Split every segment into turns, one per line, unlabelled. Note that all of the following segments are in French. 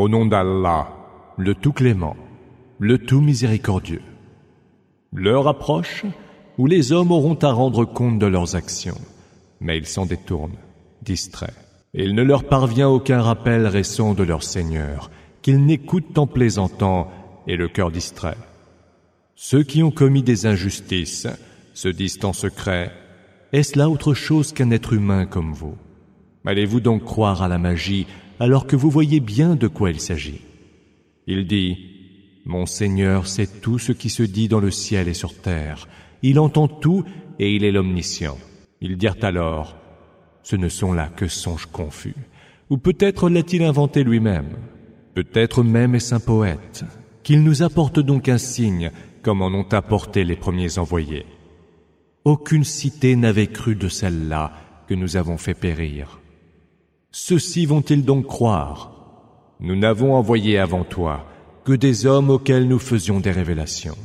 Au nom d'Allah, le tout clément, le tout miséricordieux. L'heure approche où les hommes auront à rendre compte de leurs actions, mais ils s'en détournent, distraits. Il ne leur parvient aucun rappel récent de leur Seigneur, qu'ils n'écoutent en plaisantant et le cœur distrait. Ceux qui ont commis des injustices se disent en secret, est-ce là autre chose qu'un être humain comme vous? Allez-vous donc croire à la magie alors que vous voyez bien de quoi il s'agit Il dit, Mon Seigneur sait tout ce qui se dit dans le ciel et sur terre. Il entend tout et il est l'omniscient. Ils dirent alors, Ce ne sont là que songes confus. Ou peut-être l'a-t-il inventé lui-même. Peut-être même est-ce un poète. Qu'il nous apporte donc un signe, comme en ont apporté les premiers envoyés. Aucune cité n'avait cru de celle-là que nous avons fait périr. Ceux-ci vont-ils donc croire? Nous n'avons envoyé avant toi que des hommes auxquels nous faisions des révélations.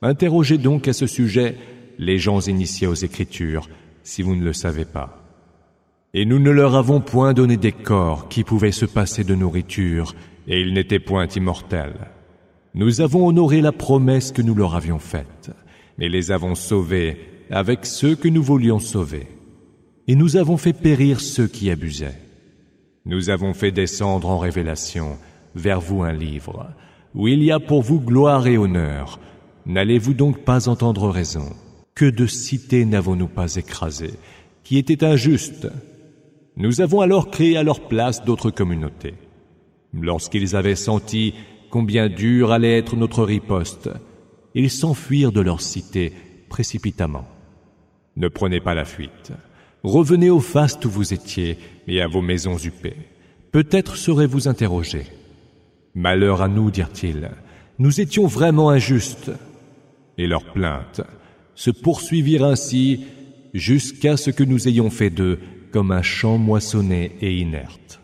Interrogez donc à ce sujet les gens initiés aux Écritures, si vous ne le savez pas. Et nous ne leur avons point donné des corps qui pouvaient se passer de nourriture, et ils n'étaient point immortels. Nous avons honoré la promesse que nous leur avions faite, mais les avons sauvés avec ceux que nous voulions sauver. Et nous avons fait périr ceux qui abusaient. Nous avons fait descendre en révélation vers vous un livre, où il y a pour vous gloire et honneur. N'allez-vous donc pas entendre raison Que de cités n'avons-nous pas écrasées, qui étaient injustes? Nous avons alors créé à leur place d'autres communautés. Lorsqu'ils avaient senti combien dur allait être notre riposte, ils s'enfuirent de leur cité précipitamment. Ne prenez pas la fuite. Revenez au faste où vous étiez et à vos maisons huppées. Peut-être serez-vous interrogés. Malheur à nous, dirent-ils. Nous étions vraiment injustes. Et leurs plaintes se poursuivirent ainsi jusqu'à ce que nous ayons fait d'eux comme un champ moissonné et inerte.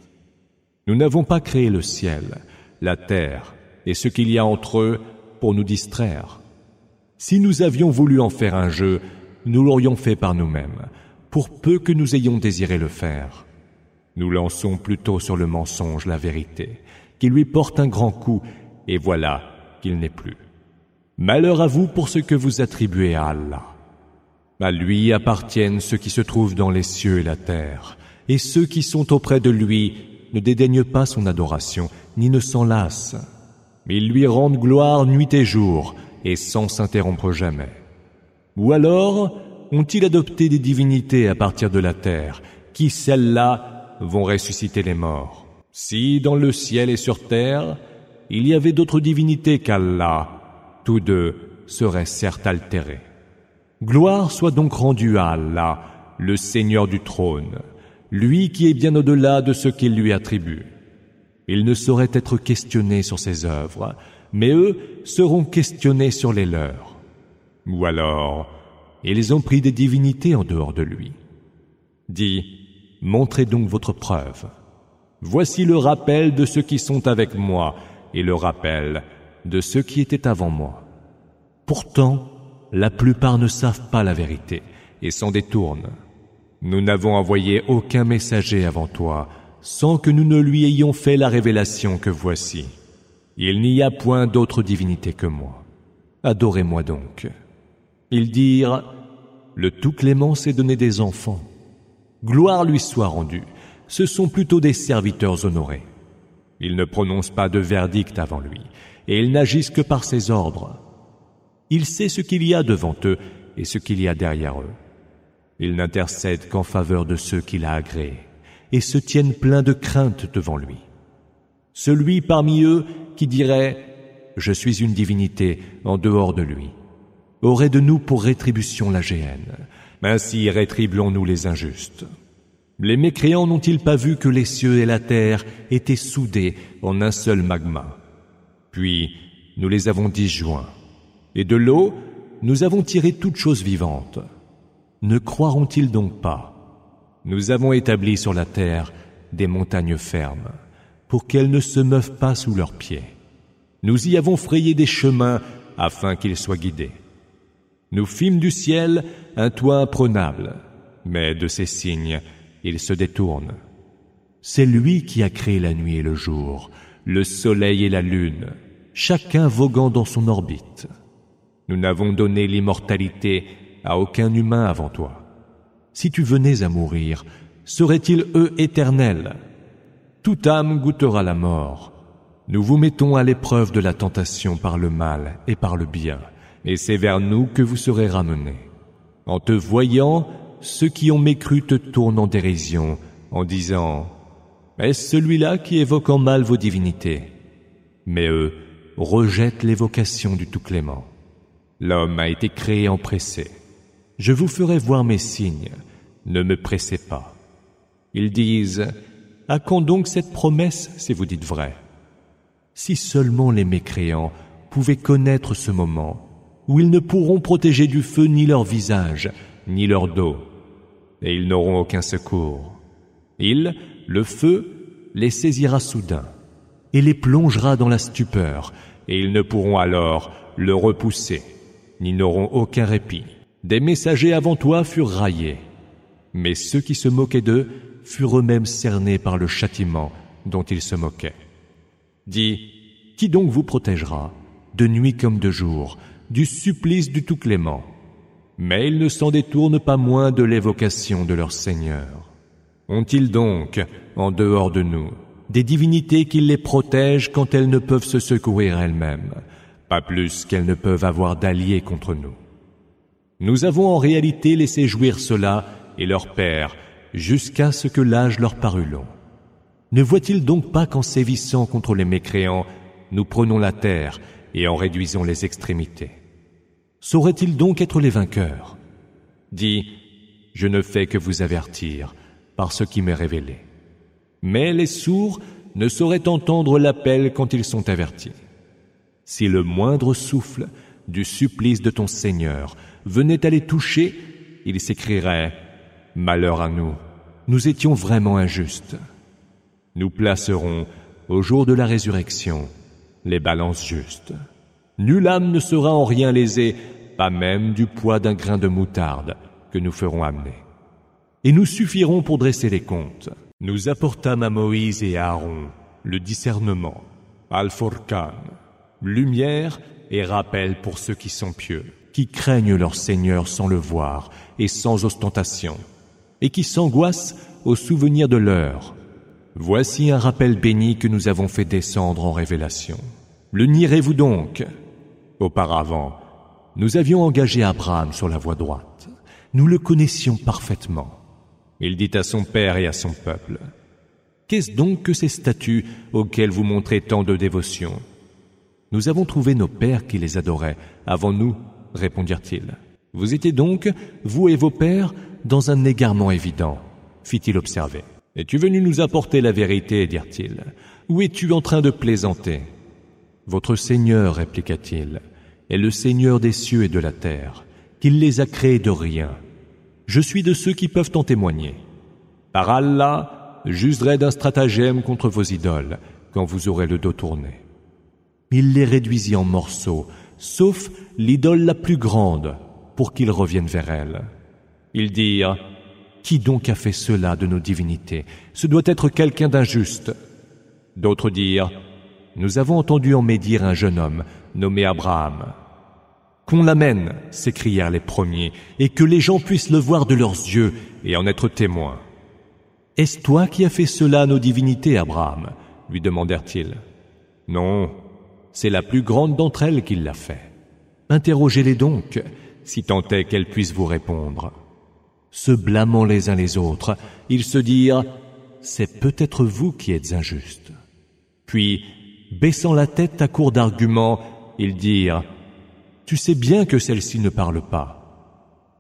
Nous n'avons pas créé le ciel, la terre et ce qu'il y a entre eux pour nous distraire. Si nous avions voulu en faire un jeu, nous l'aurions fait par nous-mêmes pour peu que nous ayons désiré le faire. Nous lançons plutôt sur le mensonge la vérité, qui lui porte un grand coup, et voilà qu'il n'est plus. Malheur à vous pour ce que vous attribuez à Allah. À lui appartiennent ceux qui se trouvent dans les cieux et la terre, et ceux qui sont auprès de lui ne dédaignent pas son adoration, ni ne s'en lassent. Ils lui rendent gloire nuit et jour, et sans s'interrompre jamais. Ou alors, ont-ils adopté des divinités à partir de la terre, qui celles-là vont ressusciter les morts? Si dans le ciel et sur terre, il y avait d'autres divinités qu'Allah, tous deux seraient certes altérés. Gloire soit donc rendue à Allah, le Seigneur du trône, lui qui est bien au-delà de ce qu'il lui attribue. Il ne saurait être questionné sur ses œuvres, mais eux seront questionnés sur les leurs. Ou alors, ils ont pris des divinités en dehors de lui. Dis, montrez donc votre preuve. Voici le rappel de ceux qui sont avec moi et le rappel de ceux qui étaient avant moi. Pourtant, la plupart ne savent pas la vérité et s'en détournent. Nous n'avons envoyé aucun messager avant toi sans que nous ne lui ayons fait la révélation que voici. Il n'y a point d'autre divinité que moi. Adorez-moi donc. Ils dirent, le tout clément s'est donné des enfants. Gloire lui soit rendue. Ce sont plutôt des serviteurs honorés. Ils ne prononcent pas de verdict avant lui, et ils n'agissent que par ses ordres. Il sait ce qu'il y a devant eux et ce qu'il y a derrière eux. Il n'intercède qu'en faveur de ceux qu'il a agréés, et se tiennent pleins de crainte devant lui. Celui parmi eux qui dirait ⁇ Je suis une divinité en dehors de lui ⁇ aurait de nous pour rétribution la géhenne. Ainsi rétribuons-nous les injustes. Les mécréants n'ont-ils pas vu que les cieux et la terre étaient soudés en un seul magma? Puis nous les avons disjoints. Et de l'eau, nous avons tiré toute chose vivante. Ne croiront-ils donc pas? Nous avons établi sur la terre des montagnes fermes, pour qu'elles ne se meuvent pas sous leurs pieds. Nous y avons frayé des chemins afin qu'ils soient guidés. Nous fîmes du ciel un toit imprenable, mais de ces signes, ils se détournent. C'est lui qui a créé la nuit et le jour, le soleil et la lune, chacun voguant dans son orbite. Nous n'avons donné l'immortalité à aucun humain avant toi. Si tu venais à mourir, seraient-ils eux éternels? Toute âme goûtera la mort. Nous vous mettons à l'épreuve de la tentation par le mal et par le bien, et c'est vers nous que vous serez ramenés. En te voyant, ceux qui ont mécru te tournent en dérision, en disant Est-ce celui-là qui évoque en mal vos divinités? Mais eux rejettent l'évocation du Tout-Clément. L'homme a été créé en pressé. Je vous ferai voir mes signes, ne me pressez pas. Ils disent À quand donc cette promesse si vous dites vrai? Si seulement les mécréants pouvaient connaître ce moment où ils ne pourront protéger du feu ni leur visage, ni leur dos, et ils n'auront aucun secours. Il, le feu, les saisira soudain, et les plongera dans la stupeur, et ils ne pourront alors le repousser, ni n'auront aucun répit. Des messagers avant toi furent raillés, mais ceux qui se moquaient d'eux furent eux-mêmes cernés par le châtiment dont ils se moquaient. Dis, qui donc vous protégera, de nuit comme de jour, du supplice du tout clément. Mais ils ne s'en détournent pas moins de l'évocation de leur Seigneur. Ont-ils donc, en dehors de nous, des divinités qui les protègent quand elles ne peuvent se secourir elles-mêmes, pas plus qu'elles ne peuvent avoir d'alliés contre nous? Nous avons en réalité laissé jouir cela et leur père jusqu'à ce que l'âge leur parut long. Ne voit-il donc pas qu'en sévissant contre les mécréants, nous prenons la terre et en réduisant les extrémités. Sauraient-ils donc être les vainqueurs? Dis, je ne fais que vous avertir par ce qui m'est révélé. Mais les sourds ne sauraient entendre l'appel quand ils sont avertis. Si le moindre souffle du supplice de ton Seigneur venait à les toucher, ils s'écrieraient Malheur à nous, nous étions vraiment injustes. Nous placerons, au jour de la résurrection, les balances justes. Nulle âme ne sera en rien lésée, pas même du poids d'un grain de moutarde que nous ferons amener. Et nous suffirons pour dresser les comptes. Nous apportâmes à Moïse et à Aaron le discernement, Al-Furqan, lumière et rappel pour ceux qui sont pieux, qui craignent leur Seigneur sans le voir et sans ostentation, et qui s'angoissent au souvenir de l'heure. Voici un rappel béni que nous avons fait descendre en révélation. Le nierez-vous donc? Auparavant, nous avions engagé Abraham sur la voie droite. Nous le connaissions parfaitement. Il dit à son père et à son peuple, Qu'est-ce donc que ces statues auxquelles vous montrez tant de dévotion? Nous avons trouvé nos pères qui les adoraient avant nous, répondirent-ils. Vous étiez donc, vous et vos pères, dans un égarement évident, fit-il observer. Es-tu venu nous apporter la vérité dirent-ils. Ou es-tu en train de plaisanter? Votre Seigneur, répliqua-t-il, est le Seigneur des cieux et de la terre, qu'il les a créés de rien. Je suis de ceux qui peuvent en témoigner. Par Allah, j'userai d'un stratagème contre vos idoles quand vous aurez le dos tourné. Il les réduisit en morceaux, sauf l'idole la plus grande, pour qu'ils reviennent vers elle. Ils dirent, Qui donc a fait cela de nos divinités? Ce doit être quelqu'un d'injuste. D'autres dirent, nous avons entendu en médire un jeune homme nommé Abraham. Qu'on l'amène, s'écrièrent les premiers, et que les gens puissent le voir de leurs yeux et en être témoins. Est-ce toi qui as fait cela à nos divinités, Abraham lui demandèrent-ils. Non, c'est la plus grande d'entre elles qui l'a fait. Interrogez-les donc, si tant est qu'elles puissent vous répondre. Se blâmant les uns les autres, ils se dirent, c'est peut-être vous qui êtes injustes. Puis baissant la tête à court d'arguments, ils dirent Tu sais bien que celle-ci ne parle pas.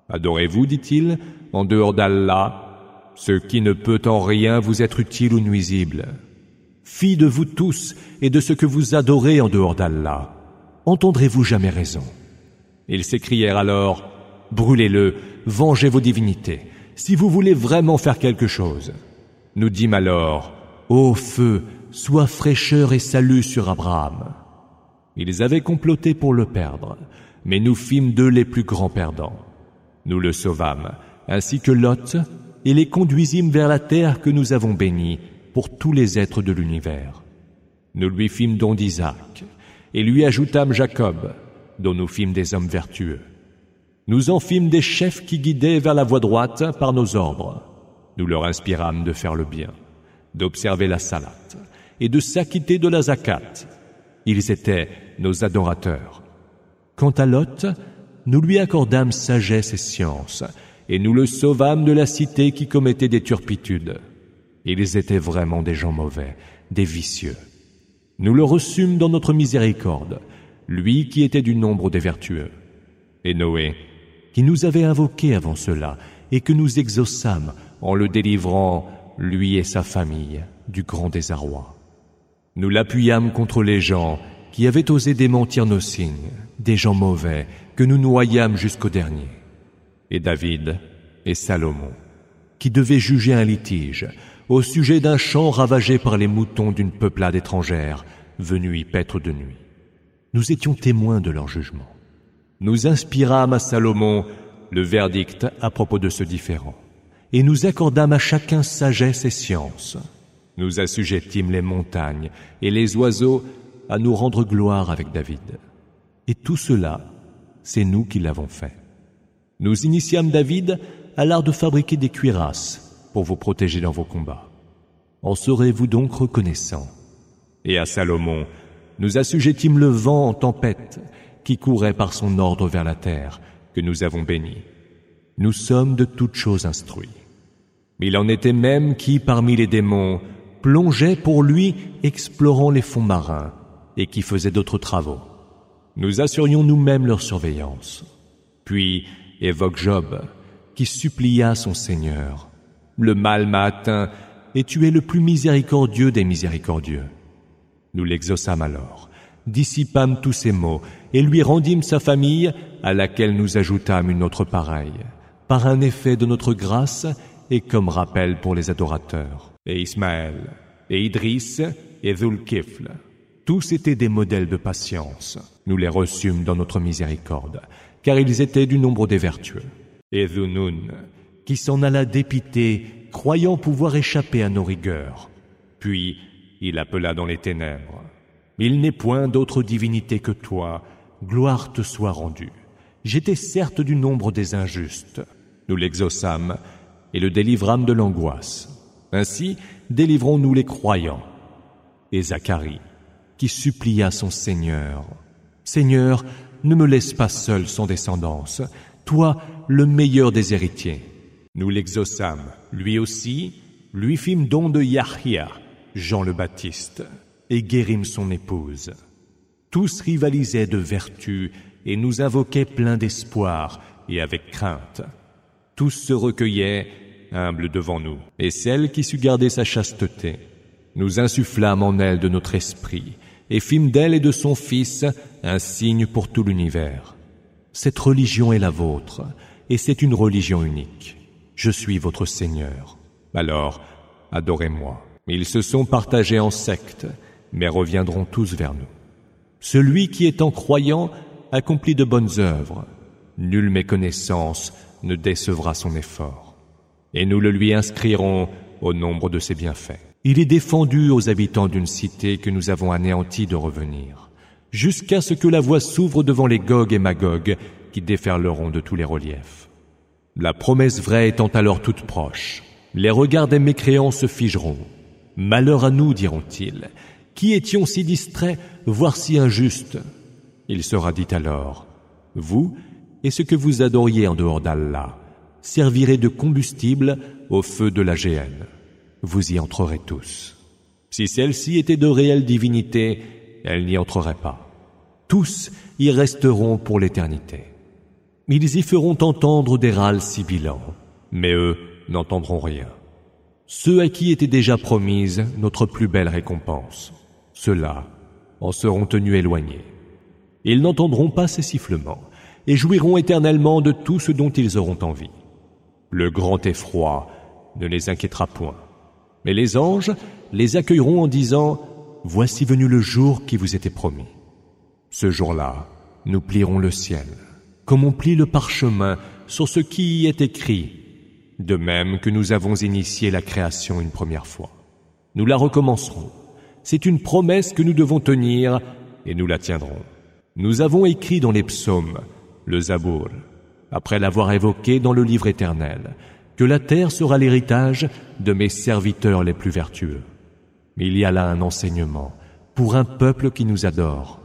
Adorez-vous, dit-il, en dehors d'Allah, ce qui ne peut en rien vous être utile ou nuisible. Fille de vous tous et de ce que vous adorez en dehors d'Allah, entendrez-vous jamais raison Ils s'écrièrent alors Brûlez-le, vengez vos divinités, si vous voulez vraiment faire quelque chose. Nous dîmes alors Ô feu, soit fraîcheur et salut sur Abraham. Ils avaient comploté pour le perdre, mais nous fîmes d'eux les plus grands perdants. Nous le sauvâmes, ainsi que Lot, et les conduisîmes vers la terre que nous avons bénie, pour tous les êtres de l'univers. Nous lui fîmes don d'Isaac, et lui ajoutâmes Jacob, dont nous fîmes des hommes vertueux. Nous en fîmes des chefs qui guidaient vers la voie droite par nos ordres. Nous leur inspirâmes de faire le bien, d'observer la salate et de s'acquitter de la zakat. Ils étaient nos adorateurs. Quant à Lot, nous lui accordâmes sagesse et science, et nous le sauvâmes de la cité qui commettait des turpitudes. Ils étaient vraiment des gens mauvais, des vicieux. Nous le reçûmes dans notre miséricorde, lui qui était du nombre des vertueux. Et Noé, qui nous avait invoqués avant cela, et que nous exaucâmes en le délivrant, lui et sa famille, du grand désarroi. Nous l'appuyâmes contre les gens qui avaient osé démentir nos signes, des gens mauvais, que nous noyâmes jusqu'au dernier. Et David et Salomon, qui devaient juger un litige au sujet d'un champ ravagé par les moutons d'une peuplade étrangère venue y paître de nuit. Nous étions témoins de leur jugement. Nous inspirâmes à Salomon le verdict à propos de ce différend, et nous accordâmes à chacun sagesse et science. Nous assujettîmes les montagnes et les oiseaux à nous rendre gloire avec David. Et tout cela, c'est nous qui l'avons fait. Nous initiâmes David à l'art de fabriquer des cuirasses pour vous protéger dans vos combats. En serez-vous donc reconnaissant Et à Salomon, nous assujettîmes le vent en tempête qui courait par son ordre vers la terre, que nous avons béni. Nous sommes de toutes choses instruits. Il en était même qui, parmi les démons, plongeait pour lui explorant les fonds marins et qui faisait d'autres travaux. Nous assurions nous-mêmes leur surveillance. Puis évoque Job, qui supplia son Seigneur. Le mal m'a atteint, et tu es le plus miséricordieux des miséricordieux. Nous l'exaucâmes alors, dissipâmes tous ses maux, et lui rendîmes sa famille, à laquelle nous ajoutâmes une autre pareille, par un effet de notre grâce et comme rappel pour les adorateurs. Et Ismaël, et Idris, et Zulkifl, tous étaient des modèles de patience. Nous les reçûmes dans notre miséricorde, car ils étaient du nombre des vertueux. Et Zunun, qui s'en alla dépité, croyant pouvoir échapper à nos rigueurs. Puis il appela dans les ténèbres. Il n'est point d'autre divinité que toi, gloire te soit rendue. J'étais certes du nombre des injustes. Nous l'exaucâmes et le délivrâmes de l'angoisse. Ainsi délivrons-nous les croyants. Et Zacharie, qui supplia son Seigneur. Seigneur, ne me laisse pas seul sans descendance, toi le meilleur des héritiers. Nous l'exaucâmes, lui aussi, lui fîmes don de Yahya, Jean le Baptiste, et guérîmes son épouse. Tous rivalisaient de vertu et nous invoquaient pleins d'espoir et avec crainte. Tous se recueillaient, humbles devant nous, et celle qui sut garder sa chasteté. Nous insufflâmes en elle de notre esprit, et fîmes d'elle et de son Fils un signe pour tout l'univers. Cette religion est la vôtre, et c'est une religion unique. Je suis votre Seigneur. Alors, adorez-moi. Ils se sont partagés en sectes, mais reviendront tous vers nous. Celui qui est en croyant accomplit de bonnes œuvres. Nulle méconnaissance ne décevra son effort. Et nous le lui inscrirons au nombre de ses bienfaits. Il est défendu aux habitants d'une cité que nous avons anéantie de revenir, jusqu'à ce que la voie s'ouvre devant les Gog et Magog qui déferleront de tous les reliefs. La promesse vraie étant alors toute proche, les regards des mécréants se figeront. Malheur à nous, diront-ils, qui étions si distraits, voire si injustes. Il sera dit alors, vous et ce que vous adoriez en dehors d'Allah servirez de combustible au feu de la géhenne vous y entrerez tous. Si celle-ci était de réelle divinité, elle n'y entrerait pas. Tous y resteront pour l'éternité. Ils y feront entendre des râles sibilants, mais eux n'entendront rien. Ceux à qui était déjà promise notre plus belle récompense, ceux-là en seront tenus éloignés. Ils n'entendront pas ces sifflements et jouiront éternellement de tout ce dont ils auront envie. Le grand effroi ne les inquiétera point. Mais les anges les accueilleront en disant, Voici venu le jour qui vous était promis. Ce jour-là, nous plierons le ciel, comme on plie le parchemin sur ce qui y est écrit, de même que nous avons initié la création une première fois. nous la recommencerons. C'est une promesse que nous devons tenir et nous la tiendrons. Nous avons écrit dans les psaumes, le Zabour, après l'avoir évoqué dans le livre éternel, que la terre sera l'héritage de mes serviteurs les plus vertueux. Il y a là un enseignement pour un peuple qui nous adore.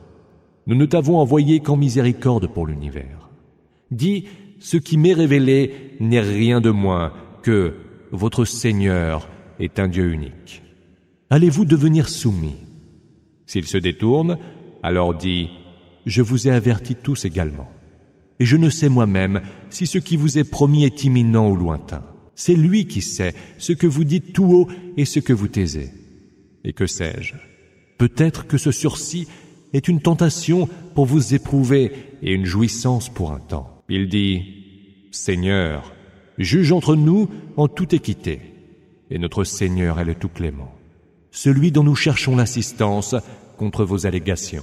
Nous ne t'avons envoyé qu'en miséricorde pour l'univers. Dis, ce qui m'est révélé n'est rien de moins que votre Seigneur est un Dieu unique. Allez-vous devenir soumis? S'il se détourne, alors dis, je vous ai avertis tous également. Et je ne sais moi-même si ce qui vous est promis est imminent ou lointain. C'est lui qui sait ce que vous dites tout haut et ce que vous taisez. Et que sais-je? Peut-être que ce sursis est une tentation pour vous éprouver et une jouissance pour un temps. Il dit, Seigneur, juge entre nous en toute équité. Et notre Seigneur est le tout clément, celui dont nous cherchons l'assistance contre vos allégations.